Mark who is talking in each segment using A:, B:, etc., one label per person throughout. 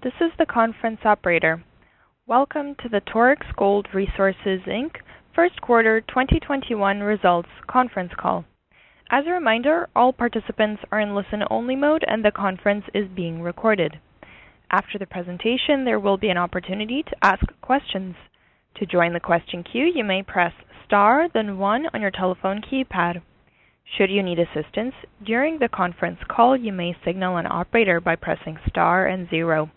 A: This is the conference operator. Welcome to the Torex Gold Resources Inc. First Quarter 2021 Results Conference Call. As a reminder, all participants are in listen-only mode and the conference is being recorded. After the presentation, there will be an opportunity to ask questions. To join the question queue, you may press star then one on your telephone keypad. Should you need assistance during the conference call, you may signal an operator by pressing star and zero.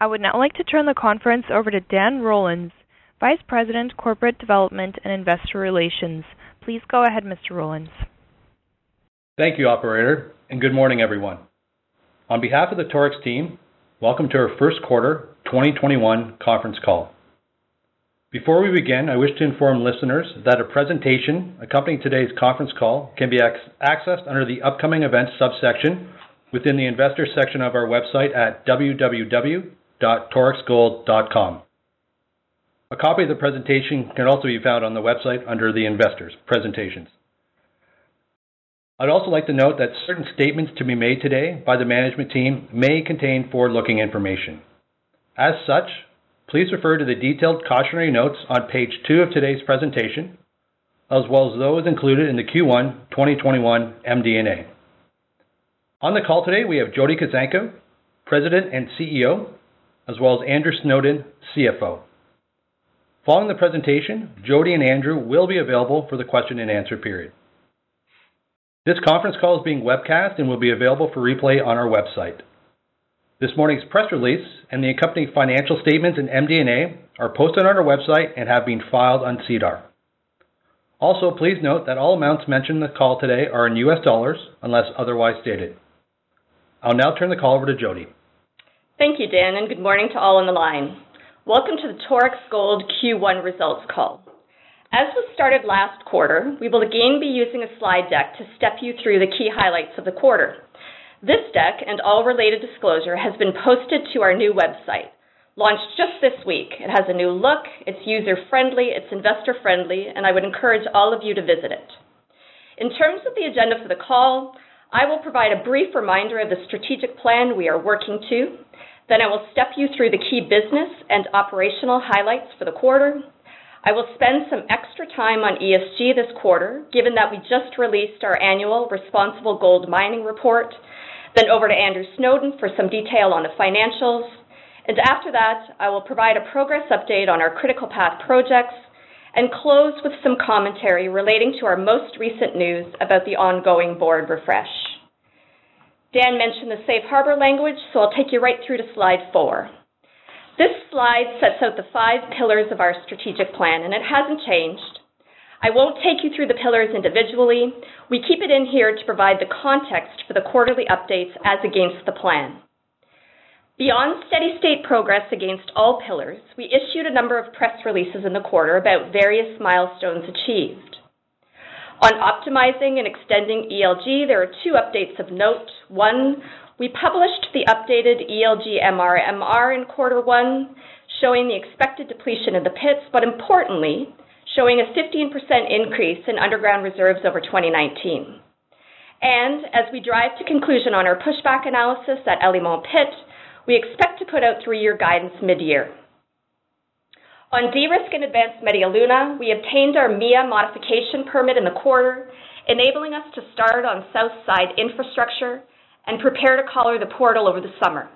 A: I would now like to turn the conference over to Dan Rollins, Vice President, Corporate Development and Investor Relations. Please go ahead, Mr. Rollins.
B: Thank you, operator, and good morning, everyone. On behalf of the Torex team, welcome to our first quarter 2021 conference call. Before we begin, I wish to inform listeners that a presentation accompanying today's conference call can be accessed under the Upcoming Events subsection within the Investors section of our website at www.torexgold.com. A copy of the presentation can also be found on the website under the Investors Presentations. I'd also like to note that certain statements to be made today by the management team may contain forward-looking information. As such, please refer to the detailed cautionary notes on page two of today's presentation, as well as those included in the Q1 2021 MD&A. On the call today, we have Jody Kuzenko, President and CEO, as well as Andrew Snowden, CFO. Following the presentation, Jody and Andrew will be available for the question and answer period. This conference call is being webcast and will be available for replay on our website. This morning's press release and the accompanying financial statements and MD&A are posted on our website and have been filed on SEDAR. Also, please note that all amounts mentioned in the call today are in US dollars unless otherwise stated. I'll now turn the call over to Jody.
C: Thank you, Dan, and good morning to all on the line. Welcome to the Torex Gold Q1 results call. As was started last quarter, we will again be using a slide deck to step you through the key highlights of the quarter. This deck and all related disclosure has been posted to our new website, launched just this week. It has a new look, it's user-friendly, it's investor-friendly, and I would encourage all of you to visit it. In terms of the agenda for the call, I will provide a brief reminder of the strategic plan we are working to. Then I will step you through the key business and operational highlights for the quarter. I will spend some extra time on ESG this quarter, given that we just released our annual Responsible Gold Mining Report, then over to Andrew Snowden for some detail on the financials. And after that, I will provide a progress update on our critical path projects and close with some commentary relating to our most recent news about the ongoing board refresh. Dan mentioned the safe harbor language, so I'll take you right through to slide four. This slide sets out the five pillars of our strategic plan, and it hasn't changed. I won't take you through the pillars individually. We keep it in here to provide the context for the quarterly updates as against the plan. Beyond steady state progress against all pillars, we issued a number of press releases in the quarter about various milestones achieved. On optimizing and extending ELG, there are two updates of note. One, we published the updated ELG MRMR in quarter one, showing the expected depletion of the pits, but importantly, showing a 15% increase in underground reserves over 2019. And as we drive to conclusion on our pushback analysis at El pit, we expect to put out three-year guidance mid-year. On de-risk and advance Media Luna, we obtained our MIA modification permit in the quarter, enabling us to start on south side infrastructure and prepare to collar the portal over the summer.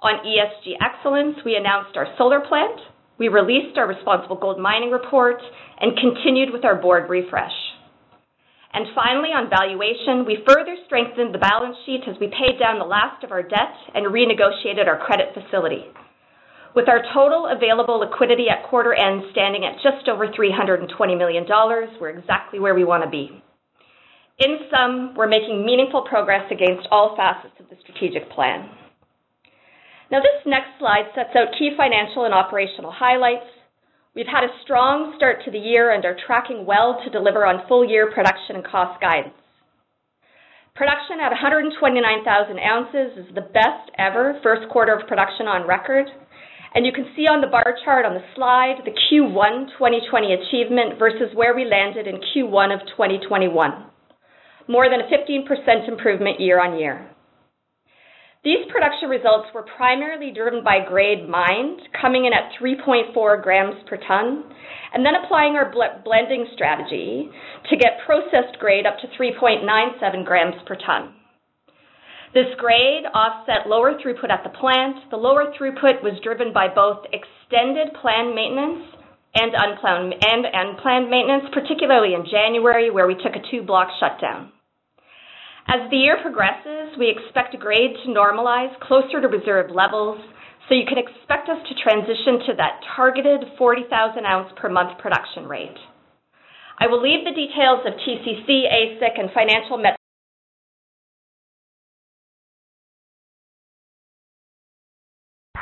C: On ESG excellence, we announced our solar plant, we released our Responsible Gold Mining Report and continued with our board refresh. And finally, on valuation, we further strengthened the balance sheet as we paid down the last of our debt and renegotiated our credit facility. With our total available liquidity at quarter end standing at just over $320 million, we're exactly where we want to be. In sum, we're making meaningful progress against all facets of the strategic plan. Now this next slide sets out key financial and operational highlights. We've had a strong start to the year and are tracking well to deliver on full year production and cost guidance. Production at 129,000 ounces is the best ever first quarter of production on record and you can see on the bar chart on the slide the Q1 2020 achievement versus where we landed in Q1 of 2021. More than a 15% improvement year on year. These production results were primarily driven by grade mined, coming in at 3.4 grams per ton, and then applying our blending strategy to get processed grade up to 3.97 grams per ton. This grade offset lower throughput at the plant. The lower throughput was driven by both extended planned maintenance and unplanned and unplanned maintenance, particularly in January, where we took a two-block shutdown. As the year progresses, we expect grade to normalize closer to reserve levels, so you can expect us to transition to that targeted 40,000 ounce per month production rate. I will leave the details of TCC, AISC, and financial metrics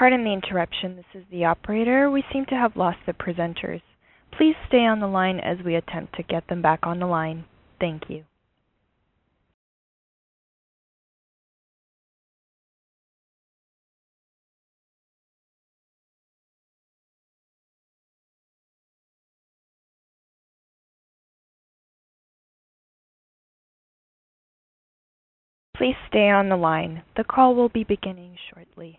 A: Pardon the interruption. This is the operator. We seem to have lost the presenters. Please stay on the line as we attempt to get them back on the line. Thank you. Please stay on the line. The call will be beginning shortly.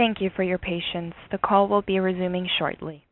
A: Thank you for your patience. The call will be resuming shortly.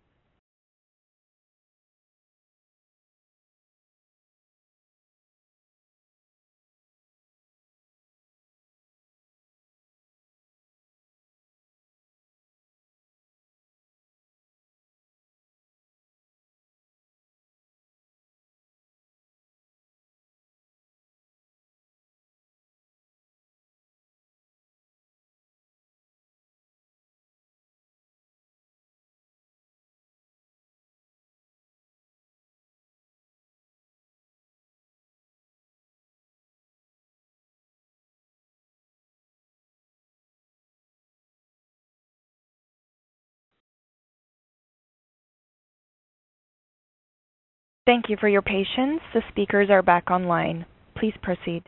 A: Thank you for your patience. The speakers are back online. Please proceed.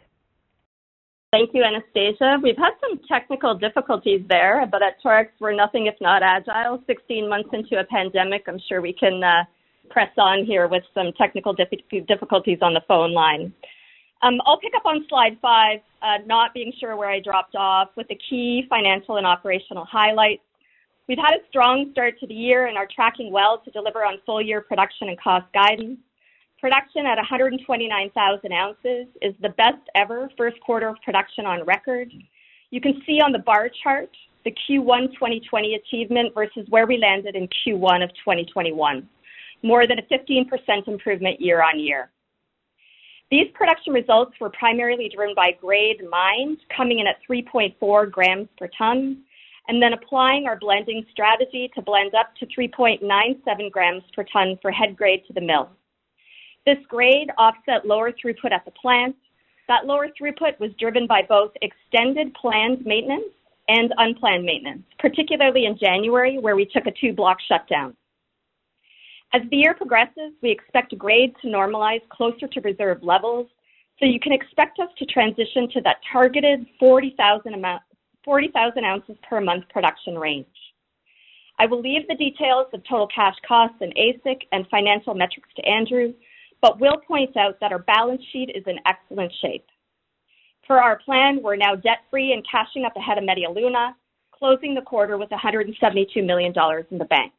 C: Thank you, Anastasia. We've had some technical difficulties there, but at Torex, we're nothing if not agile. 16 months into a pandemic, I'm sure we can uh, press on here with some technical difficulties on the phone line. Um, I'll pick up on slide five, uh, not being sure where I dropped off, with the key financial and operational highlights. We've had a strong start to the year and are tracking well to deliver on full year production and cost guidance. Production at 129,000 ounces is the best ever first quarter of production on record. You can see on the bar chart the Q1 2020 achievement versus where we landed in Q1 of 2021, more than a 15% improvement year-on-year. These production results were primarily driven by grade mined, coming in at 3.4 grams per ton, and then applying our blending strategy to blend up to 3.97 grams per ton for head grade to the mill. This grade offset lower throughput at the plant. That lower throughput was driven by both extended planned maintenance and unplanned maintenance, particularly in January, where we took a two-block shutdown. As the year progresses, we expect grade to normalize closer to reserve levels, so you can expect us to transition to that targeted 40,000 ounces per month production range. I will leave the details of total cash costs and AISC and financial metrics to Andrew, but will point out that our balance sheet is in excellent shape. Per our plan, we're now debt-free and cashing up ahead of Media Luna, closing the quarter with $172 million in the bank.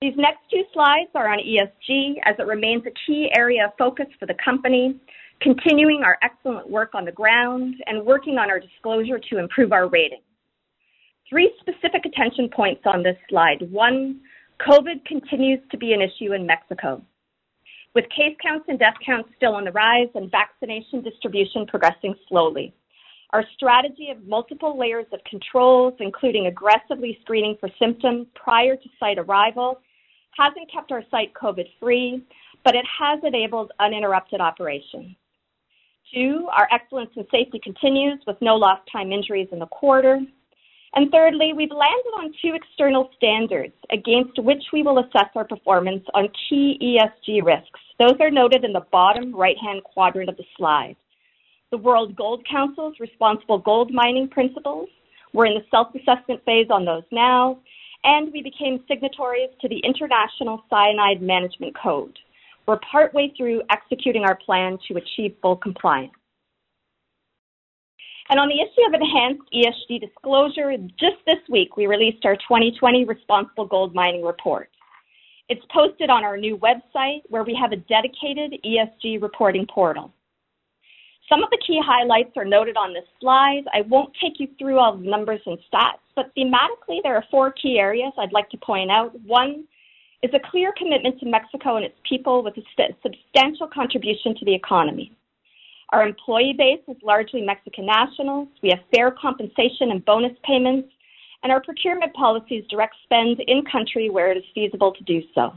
C: These next two slides are on ESG, as it remains a key area of focus for the company, continuing our excellent work on the ground and working on our disclosure to improve our rating. Three specific attention points on this slide. One, COVID continues to be an issue in Mexico, with case counts and death counts still on the rise and vaccination distribution progressing slowly. Our strategy of multiple layers of controls, including aggressively screening for symptoms prior to site arrival, hasn't kept our site COVID-free, but it has enabled uninterrupted operation. Two, our excellence in safety continues with no lost time injuries in the quarter. And thirdly, we've landed on two external standards against which we will assess our performance on key ESG risks. Those are noted in the bottom right-hand quadrant of the slide. The World Gold Council's responsible gold mining principles. We're in the self-assessment phase on those now, and we became signatories to the International Cyanide Management Code. We're partway through executing our plan to achieve full compliance. And on the issue of enhanced ESG disclosure, just this week we released our 2020 Responsible Gold Mining Report. It's posted on our new website where we have a dedicated ESG reporting portal. Some of the key highlights are noted on this slide. I won't take you through all the numbers and stats, but thematically there are four key areas I'd like to point out. One is a clear commitment to Mexico and its people with a substantial contribution to the economy. Our employee base is largely Mexican nationals. We have fair compensation and bonus payments, and our procurement policies direct spend in country where it is feasible to do so.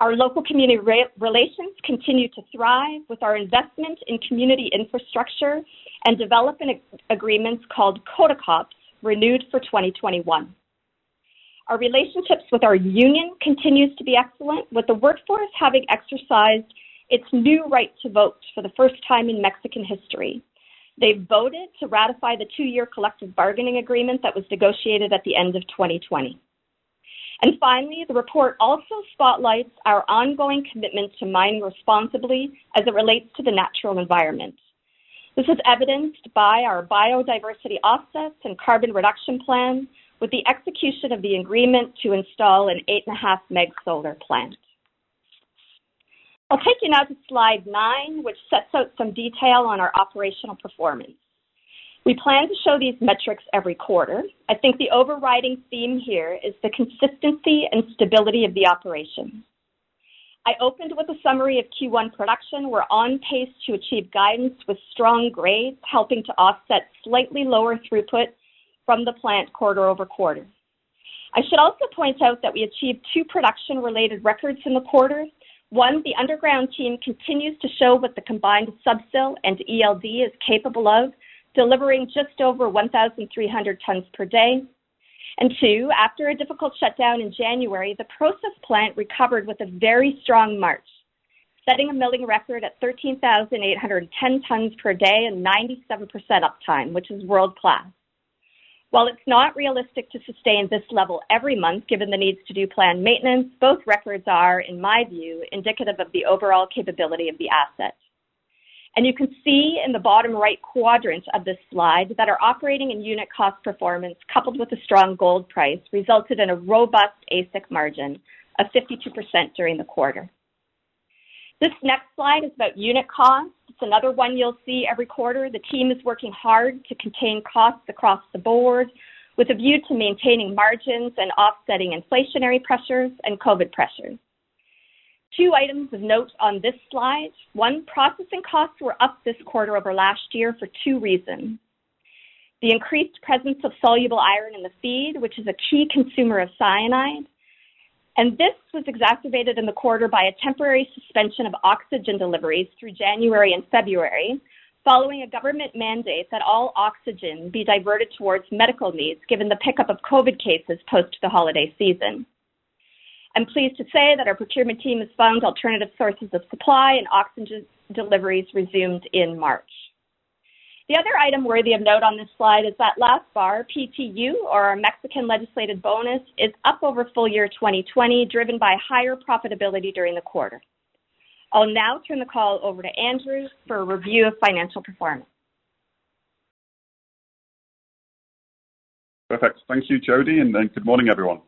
C: Our local community relations continue to thrive with our investment in community infrastructure and development agreements called CODECOPs renewed for 2021. Our relationships with our union continues to be excellent, with the workforce having exercised its new right to vote for the first time in Mexican history. They voted to ratify the two-year collective bargaining agreement that was negotiated at the end of 2020. And finally, the report also spotlights our ongoing commitment to mining responsibly as it relates to the natural environment. This is evidenced by our biodiversity offsets and carbon reduction plan with the execution of the agreement to install an 8.5 meg solar plant. I'll take you now to slide nine, which sets out some detail on our operational performance. We plan to show these metrics every quarter. I think the overriding theme here is the consistency and stability of the operation. I opened with a summary of Q1 production. We're on pace to achieve guidance with strong grades, helping to offset slightly lower throughput from the plant quarter over quarter. I should also point out that we achieved two production-related records in the quarter. One, the underground team continues to show what the combined subsill and ELD is capable of, delivering just over 1,300 tons per day. And two, after a difficult shutdown in January, the process plant recovered with a very strong March, setting a milling record at 13,810 tons per day and 97% uptime, which is world class. While it's not realistic to sustain this level every month given the needs to do planned maintenance, both records are, in my view, indicative of the overall capability of the asset. And you can see in the bottom right quadrant of this slide that our operating and unit cost performance, coupled with a strong gold price, resulted in a robust AISC margin of 52% during the quarter. This next slide is about unit costs. It's another one you'll see every quarter. The team is working hard to contain costs across the board with a view to maintaining margins and offsetting inflationary pressures and COVID pressures. Two items of note on this slide. One, processing costs were up this quarter over last year for two reasons. The increased presence of soluble iron in the feed, which is a key consumer of cyanide, and this was exacerbated in the quarter by a temporary suspension of oxygen deliveries through January and February, following a government mandate that all oxygen be diverted towards medical needs given the pickup of COVID cases post the holiday season. I'm pleased to say that our procurement team has found alternative sources of supply and oxygen deliveries resumed in March. The other item worthy of note on this slide is that last bar, PTU, or our Mexican legislated bonus, is up over full year 2020, driven by higher profitability during the quarter. I'll now turn the call over to Andrew for a review of financial performance.
D: Perfect. Thank you, Jody, and good morning, everyone.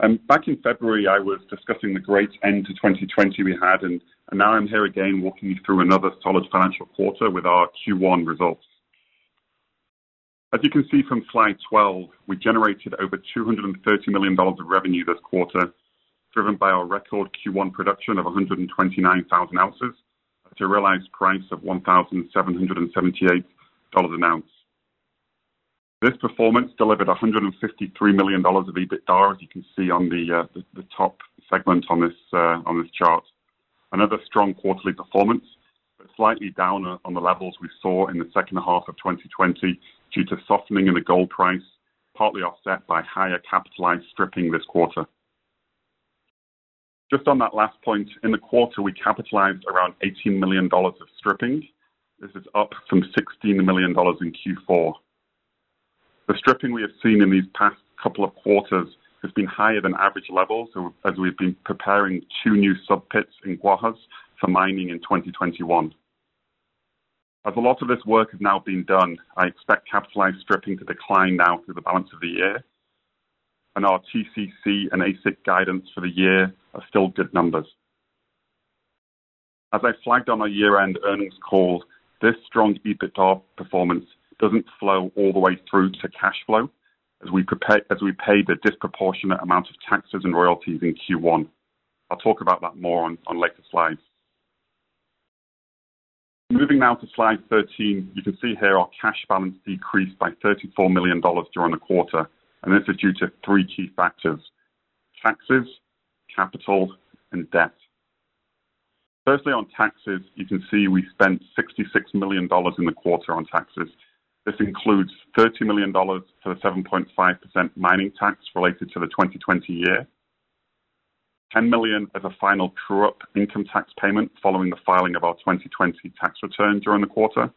D: Um, back in February, I was discussing the great end to 2020 we had, and, and now I'm here again walking you through another solid financial quarter with our Q1 results. As you can see from slide 12, we generated over $230 million of revenue this quarter, driven by our record Q1 production of 129,000 ounces at a realized price of $1,778 an ounce. This performance delivered $153 million of EBITDA, as you can see on the, uh, the, top segment on this uh, on this chart. Another strong quarterly performance, but slightly down on the levels we saw in the second half of 2020 due to softening in the gold price, partly offset by higher capitalized stripping this quarter. Just on that last point, in the quarter, we capitalized around $18 million of stripping. This is up from $16 million in Q4. The stripping we have seen in these past couple of quarters has been higher than average levels as we've been preparing two new sub-pits in Guajes for mining in 2021. As a lot of this work has now been done, I expect capitalized stripping to decline now through the balance of the year, and our TCC and AISC guidance for the year are still good numbers. As I flagged on our year-end earnings call, this strong EBITDA performance doesn't flow all the way through to cash flow as we as we paid a disproportionate amount of taxes and royalties in Q1. I'll talk about that more on, on later slides. Moving now to slide 13, you can see here our cash balance decreased by $34 million during the quarter, and this is due to three key factors: taxes, capital, and debt. Firstly, on taxes, you can see we spent $66 million in the quarter on taxes, this includes $30 million for the 7.5% mining tax related to the 2020 year, 10 million as a final true-up income tax payment following the filing of our 2020 tax return during the quarter,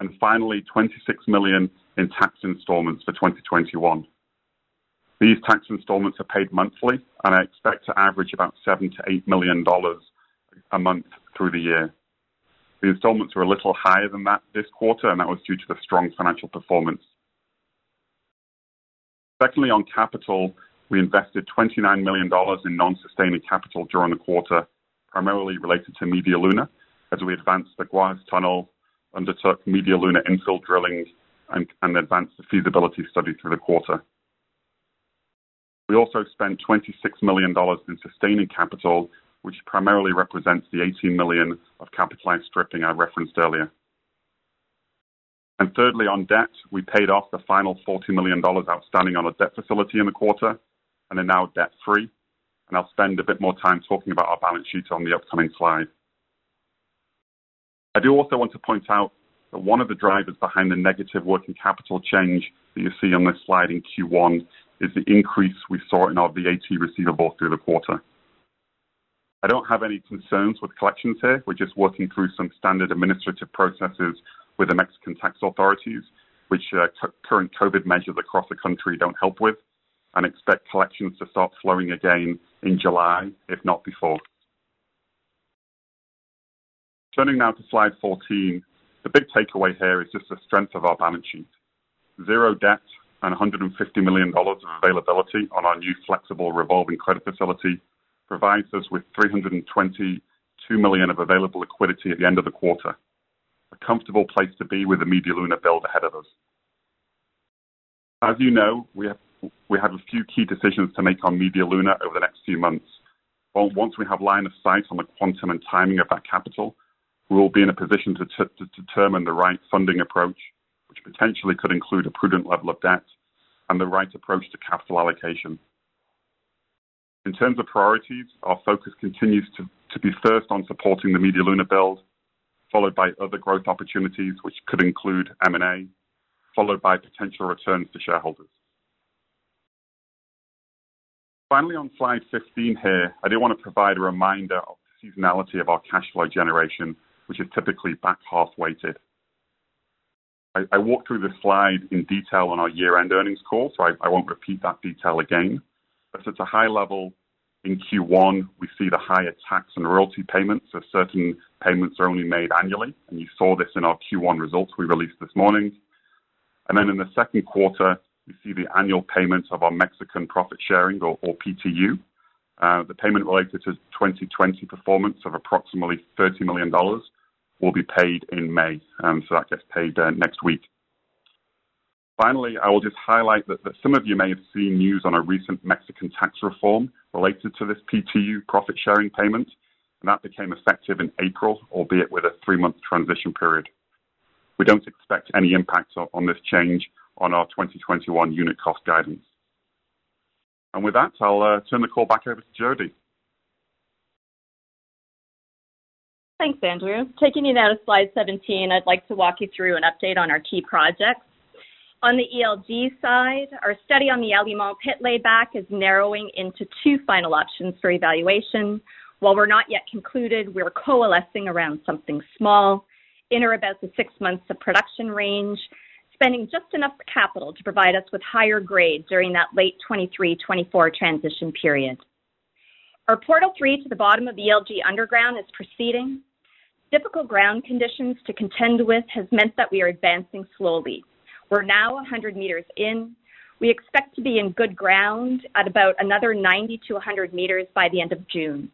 D: and finally, 26 million in tax installments for 2021. These tax installments are paid monthly, and I expect to average about 7 to $8 million a month through the year. The installments were a little higher than that this quarter, and that was due to the strong financial performance. Secondly, on capital, we invested $29 million in non-sustaining capital during the quarter, primarily related to Media Luna, as we advanced the Guajes Tunnel, undertook Media Luna infill drilling, and, and advanced the feasibility study through the quarter. We also spent $26 million in sustaining capital which primarily represents the 18 million of capitalized stripping I referenced earlier. And thirdly, on debt, we paid off the final $40 million outstanding on a debt facility in the quarter and are now debt-free. And I'll spend a bit more time talking about our balance sheet on the upcoming slide. I do also want to point out that one of the drivers behind the negative working capital change that you see on this slide in Q1 is the increase we saw in our VAT receivable through the quarter. I don't have any concerns with collections here. We're just working through some standard administrative processes with the Mexican tax authorities, which uh, current COVID measures across the country don't help with, and expect collections to start flowing again in July, if not before. Turning now to slide 14, the big takeaway here is just the strength of our balance sheet. Zero debt and $150 million of availability on our new flexible revolving credit facility provides us with 322 million of available liquidity at the end of the quarter. A comfortable place to be with the Media Luna build ahead of us. As you know, we have we have a few key decisions to make on Media Luna over the next few months. Once we have line of sight on the quantum and timing of that capital, we will be in a position to determine the right funding approach, which potentially could include a prudent level of debt and the right approach to capital allocation. In terms of priorities, our focus continues to, to be first on supporting the Media Luna build, followed by other growth opportunities, which could include M&A, followed by potential returns to shareholders. Finally, on slide 15 here, I do want to provide a reminder of the seasonality of our cash flow generation, which is typically back half weighted. I, walked through this slide in detail on our year-end earnings call, so I won't repeat that detail again. At a high level, in Q1, we see the higher tax and royalty payments, so certain payments are only made annually, and you saw this in our Q1 results we released this morning. And then in the second quarter, we see the annual payment of our Mexican profit sharing, or, or PTU. Uh, the payment related to 2020 performance of approximately $30 million will be paid in May, um, so that gets paid uh, next week. Finally, I will just highlight that, that some of you may have seen news on a recent Mexican tax reform related to this PTU profit sharing payment, and that became effective in April, albeit with a three-month transition period. We don't expect any impact on this change on our 2021 unit cost guidance. And with that, I'll uh, turn the call back over to Jody.
C: Thanks, Andrew. Taking you now to slide 17, I'd like to walk you through an update on our key projects. On the ELG side, our study on the El pit layback is narrowing into two final options for evaluation. While we're not yet concluded, we're coalescing around something small in or about the six months of production range, spending just enough capital to provide us with higher grade during that late 23-24 transition period. Our Portal 3 to the bottom of the ELG underground is proceeding. Difficult ground conditions to contend with has meant that we are advancing slowly. We're now 100 meters in. We expect to be in good ground at about another 90 to 100 meters by the end of June.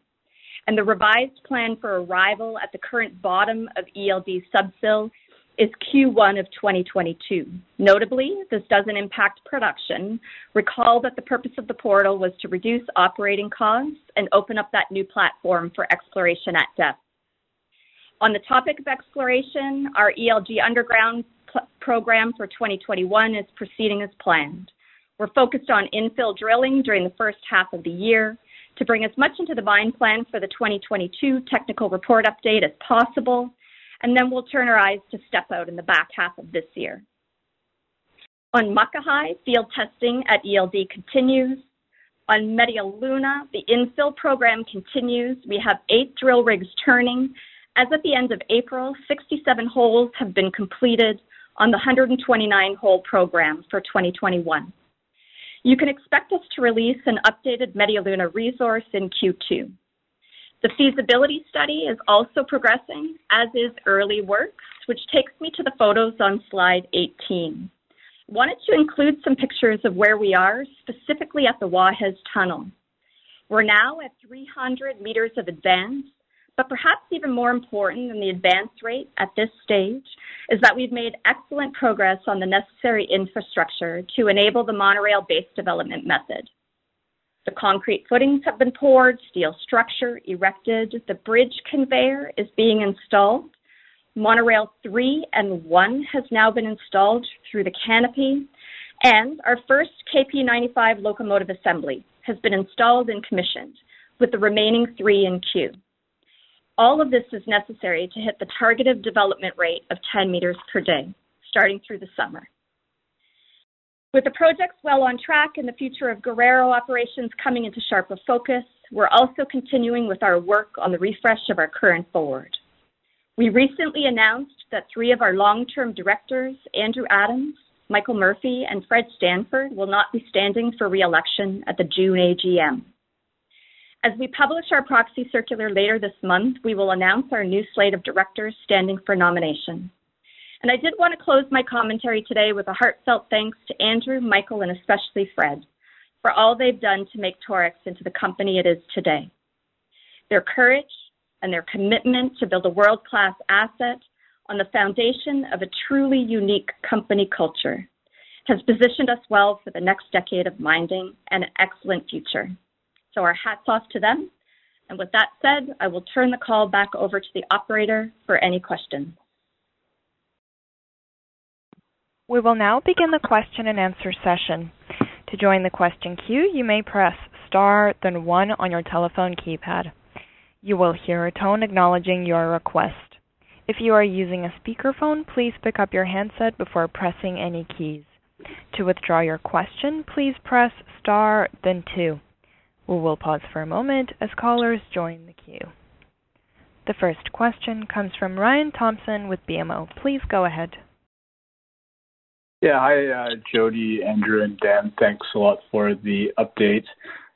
C: And the revised plan for arrival at the current bottom of ELD subsill is Q1 of 2022. Notably, this doesn't impact production. Recall that the purpose of the portal was to reduce operating costs and open up that new platform for exploration at depth. On the topic of exploration, our ELG underground program for 2021 is proceeding as planned. We're focused on infill drilling during the first half of the year to bring as much into the mine plan for the 2022 technical report update as possible, and then we'll turn our eyes to step out in the back half of this year. On Muckahi, field testing at ELD continues. On Media Luna, the infill program continues. We have eight drill rigs turning. As at the end of April, 67 holes have been completed on the 129 hole program for 2021. You can expect us to release an updated Media Luna resource in Q2. The feasibility study is also progressing, as is early works, which takes me to the photos on slide 18. Wanted to include some pictures of where we are, specifically at the Guajes Tunnel. We're now at 300 meters of advance but perhaps even more important than the advance rate at this stage is that we've made excellent progress on the necessary infrastructure to enable the monorail based development method. The concrete footings have been poured, steel structure erected, the bridge conveyor is being installed. Monorail 3 and 1 has now been installed through the canopy, and our first KP95 locomotive assembly has been installed and commissioned, with the remaining three in queue. All of this is necessary to hit the targeted development rate of 10 meters per day, starting through the summer. With the projects well on track and the future of Guerrero operations coming into sharper focus, we're also continuing with our work on the refresh of our current board. We recently announced that three of our long-term directors, Andrew Adams, Michael Murphy, and Fred Stanford, will not be standing for re-election at the June AGM. As we publish our proxy circular later this month, we will announce our new slate of directors standing for nomination. And I did want to close my commentary today with a heartfelt thanks to Andrew, Michael, and especially Fred for all they've done to make Torex into the company it is today. Their courage, and their commitment to build a world-class asset on the foundation of a truly unique company culture has positioned us well for the next decade of mining and an excellent future. So our hats off to them. And with that said, I will turn the call back over to the operator for any questions.
A: We will now begin the question and answer session. To join the question queue, you may press star, then one on your telephone keypad. You will hear a tone acknowledging your request. If you are using a speakerphone, please pick up your handset before pressing any keys. To withdraw your question, please press star, then two. We will pause for a moment as callers join the queue. The first question comes from Ryan Thompson with BMO. Please go ahead.
E: Yeah. Hi, uh, Jody, Andrew, and Dan. Thanks a lot for the update.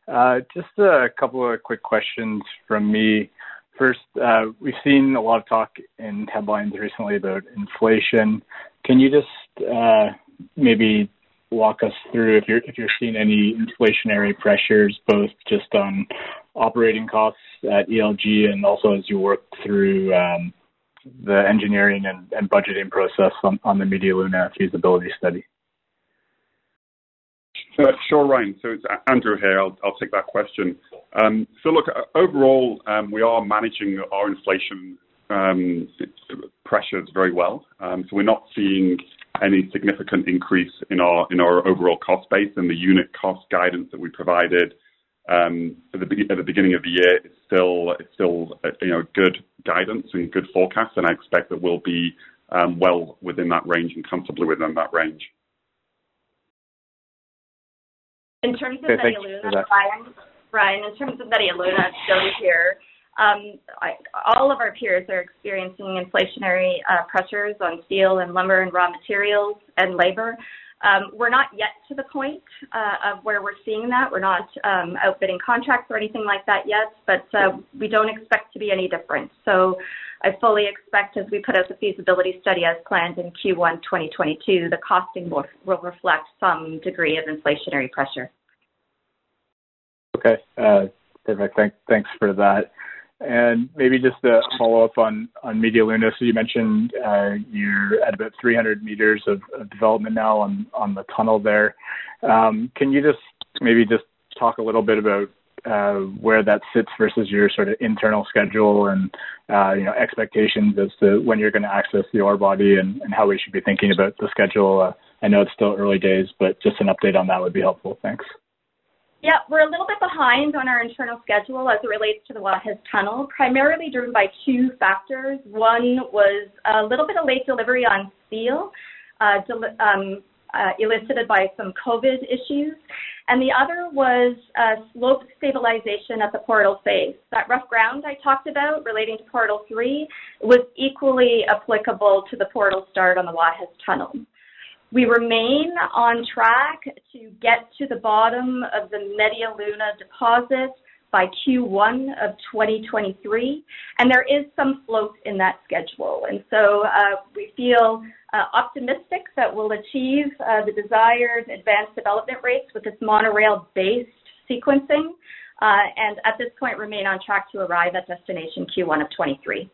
E: Uh, just a couple of quick questions from me. First, uh, we've seen a lot of talk in headlines recently about inflation. Can you just maybe walk us through if you're if you're seeing any inflationary pressures, both just on operating costs at ELG and also as you work through um, the engineering and, and budgeting process on, on the Media Luna feasibility study?
D: Uh, sure, Ryan. So it's Andrew here. I'll, I'll take that question. Um, so look, uh, overall, um, we are managing our inflation um, pressures very well. Um, so we're not seeing any significant increase in our in our overall cost base, and the unit cost guidance that we provided um, at the at the beginning of the year is still it's still uh, you know good guidance and good forecast, and I expect that we'll be um, well within that range and comfortably within that range.
C: In terms of okay, Media Luna, Ryan, Ryan, in terms of Media Luna, Jody here. Um, I, all of our peers are experiencing inflationary uh, pressures on steel and lumber and raw materials and labor. Um, we're not yet to the point uh, of where we're seeing that. We're not um, outbidding contracts or anything like that yet, but uh, we don't expect to be any different. So I fully expect as we put out the feasibility study as planned in Q1 2022, the costing will, will reflect some degree of inflationary pressure.
E: Okay, uh, perfect. Thank, thanks for that. And maybe just to follow up on on Media Luna. So you mentioned uh, you're at about 300 meters of, development now on on the tunnel there. Um, can you just maybe just talk a little bit about uh, where that sits versus your sort of internal schedule and uh, you know expectations as to when you're going to access the ore body and, and how we should be thinking about the schedule? I know it's still early days, but just an update on that would be helpful. Thanks.
C: Yeah, we're a little bit behind on our internal schedule as it relates to the Guajes Tunnel, primarily driven by two factors. One was a little bit of late delivery on steel, uh, del- um, uh, elicited by some COVID issues, and the other was uh, slope stabilization at the portal face. That rough ground I talked about relating to portal 3 was equally applicable to the portal start on the Guajes Tunnel. We remain on track to get to the bottom of the Media Luna deposit by Q1 of 2023, and there is some float in that schedule. And so uh, we feel uh, optimistic that we'll achieve uh, the desired advanced development rates with this monorail-based sequencing, and at this point remain on track to arrive at destination Q1 of 23.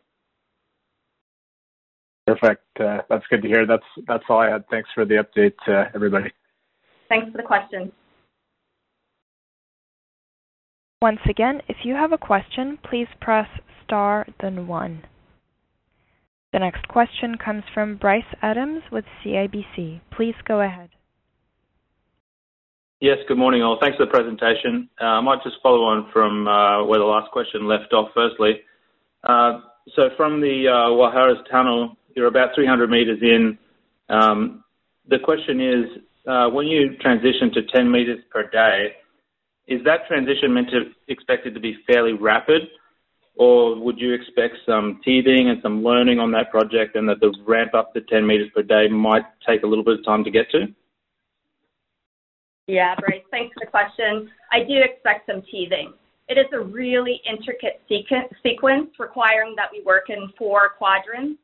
E: Perfect. Uh, that's good to hear. That's that's all I had. Thanks for the update, uh, everybody.
C: Thanks for the question.
A: Once again, if you have a question, please press star then one. The next question comes from Bryce Adams with CIBC. Please go ahead.
F: Yes, good morning, all. Thanks for the presentation. Uh, I might just follow on from uh, where the last question left off. Firstly, uh, so from the uh, Guajes Tunnel, you're about 300 meters in. Um, the question is, uh, when you transition to 10 meters per day, is that transition meant to expected to be fairly rapid, or would you expect some teething and some learning on that project, and that the ramp up to 10 meters per day might take a little bit of time to get to?
C: Yeah, Bryce, thanks for the question. I do expect some teething. It is a really intricate sequence requiring that we work in four quadrants.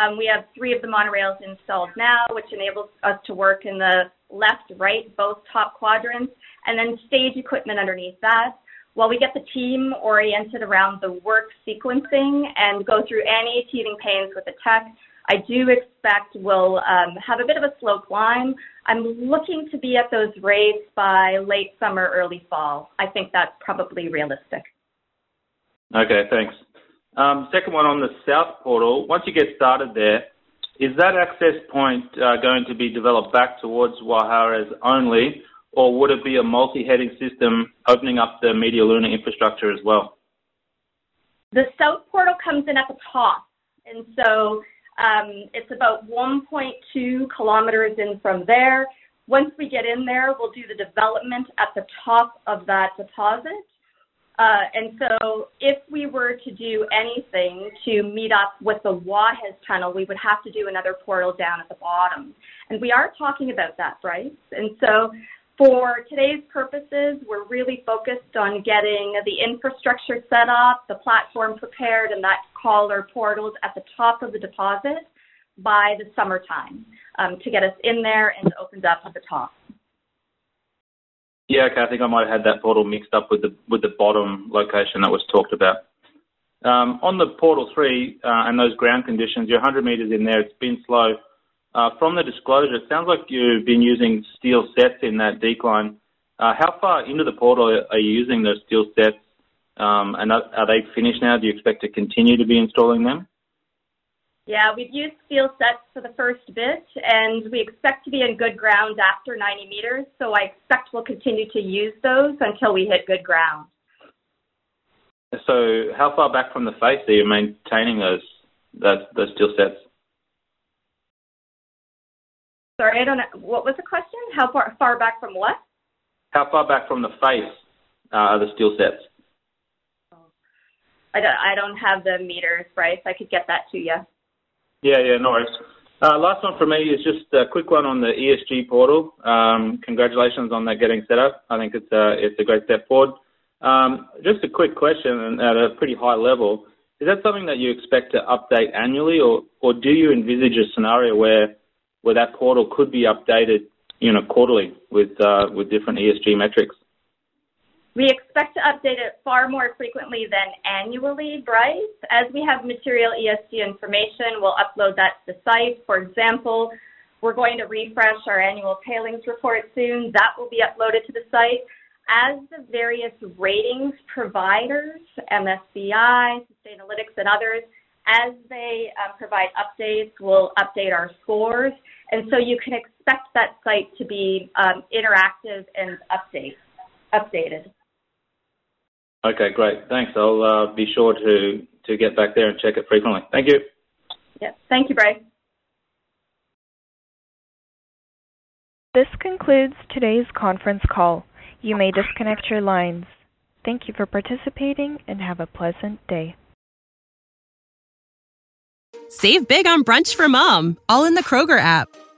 C: Um, we have three of the monorails installed now, which enables us to work in the left, right, both top quadrants, and then stage equipment underneath that. while we get the team oriented around the work sequencing and go through any teething pains with the tech, I do expect we'll um, have a bit of a slow climb. I'm looking to be at those rates by late summer, early fall. I think that's probably realistic.
F: Okay, thanks. Um, second one on the South Portal. Once you get started there, is that access point uh, going to be developed back towards Guajes only, or would it be a multi-heading system opening up the Media Luna infrastructure as well?
C: The South Portal comes in at the top, and so um, it's about 1.2 kilometers in from there. Once we get in there, we'll do the development at the top of that deposit. Uh, and so if we were to do anything to meet up with the Guajes tunnel, we would have to do another portal down at the bottom. And we are talking about that, Bryce. And so for today's purposes, we're really focused on getting the infrastructure set up, the platform prepared, and that caller portals at the top of the deposit by the summertime um, to get us in there and opened up at the top.
F: Yeah, okay. I think I might have had that portal mixed up with the with the bottom location that was talked about. Um, on the portal three uh, and those ground conditions, you're 100 meters in there. It's been slow. Uh, from the disclosure, it sounds like you've been using steel sets in that decline. Uh, how far into the portal are you using those steel sets? Um, and are, are they finished now? Do you expect to continue to be installing them?
C: Yeah, we've used steel sets for the first bit, and we expect to be in good ground after 90 meters, so I expect we'll continue to use those until we hit good ground.
F: So how far back from the face are you maintaining those, those, those steel sets?
C: Sorry, I don't know. What was the question? How far far back from what?
F: How far back from the face uh, are the steel sets?
C: I don't, I don't have the meters, Bryce. I could get that to you.
F: Yeah, yeah, no worries. Uh, last one for me is just a quick one on the ESG portal. Um, congratulations on that getting set up. I think it's a, it's a great step forward. Um, just a quick question at a pretty high level. Is that something that you expect to update annually or, or do you envisage a scenario where where that portal could be updated, you know, quarterly with uh, with different ESG metrics?
C: We expect to update it far more frequently than annually, Bryce. As we have material ESG information, we'll upload that to the site. For example, we're going to refresh our annual tailings report soon. That will be uploaded to the site. As the various ratings providers, MSCI, Sustainalytics, and others, as they uh, provide updates, we'll update our scores. And so you can expect that site to be um, interactive and update, updated.
F: Okay, great. Thanks. I'll uh, be sure to, to get back there and check it frequently. Thank you.
C: Yeah, thank you, Bryce.
A: This concludes today's conference call. You may disconnect your lines. Thank you for participating and have a pleasant day.
G: Save big on brunch for mom, all in the Kroger app.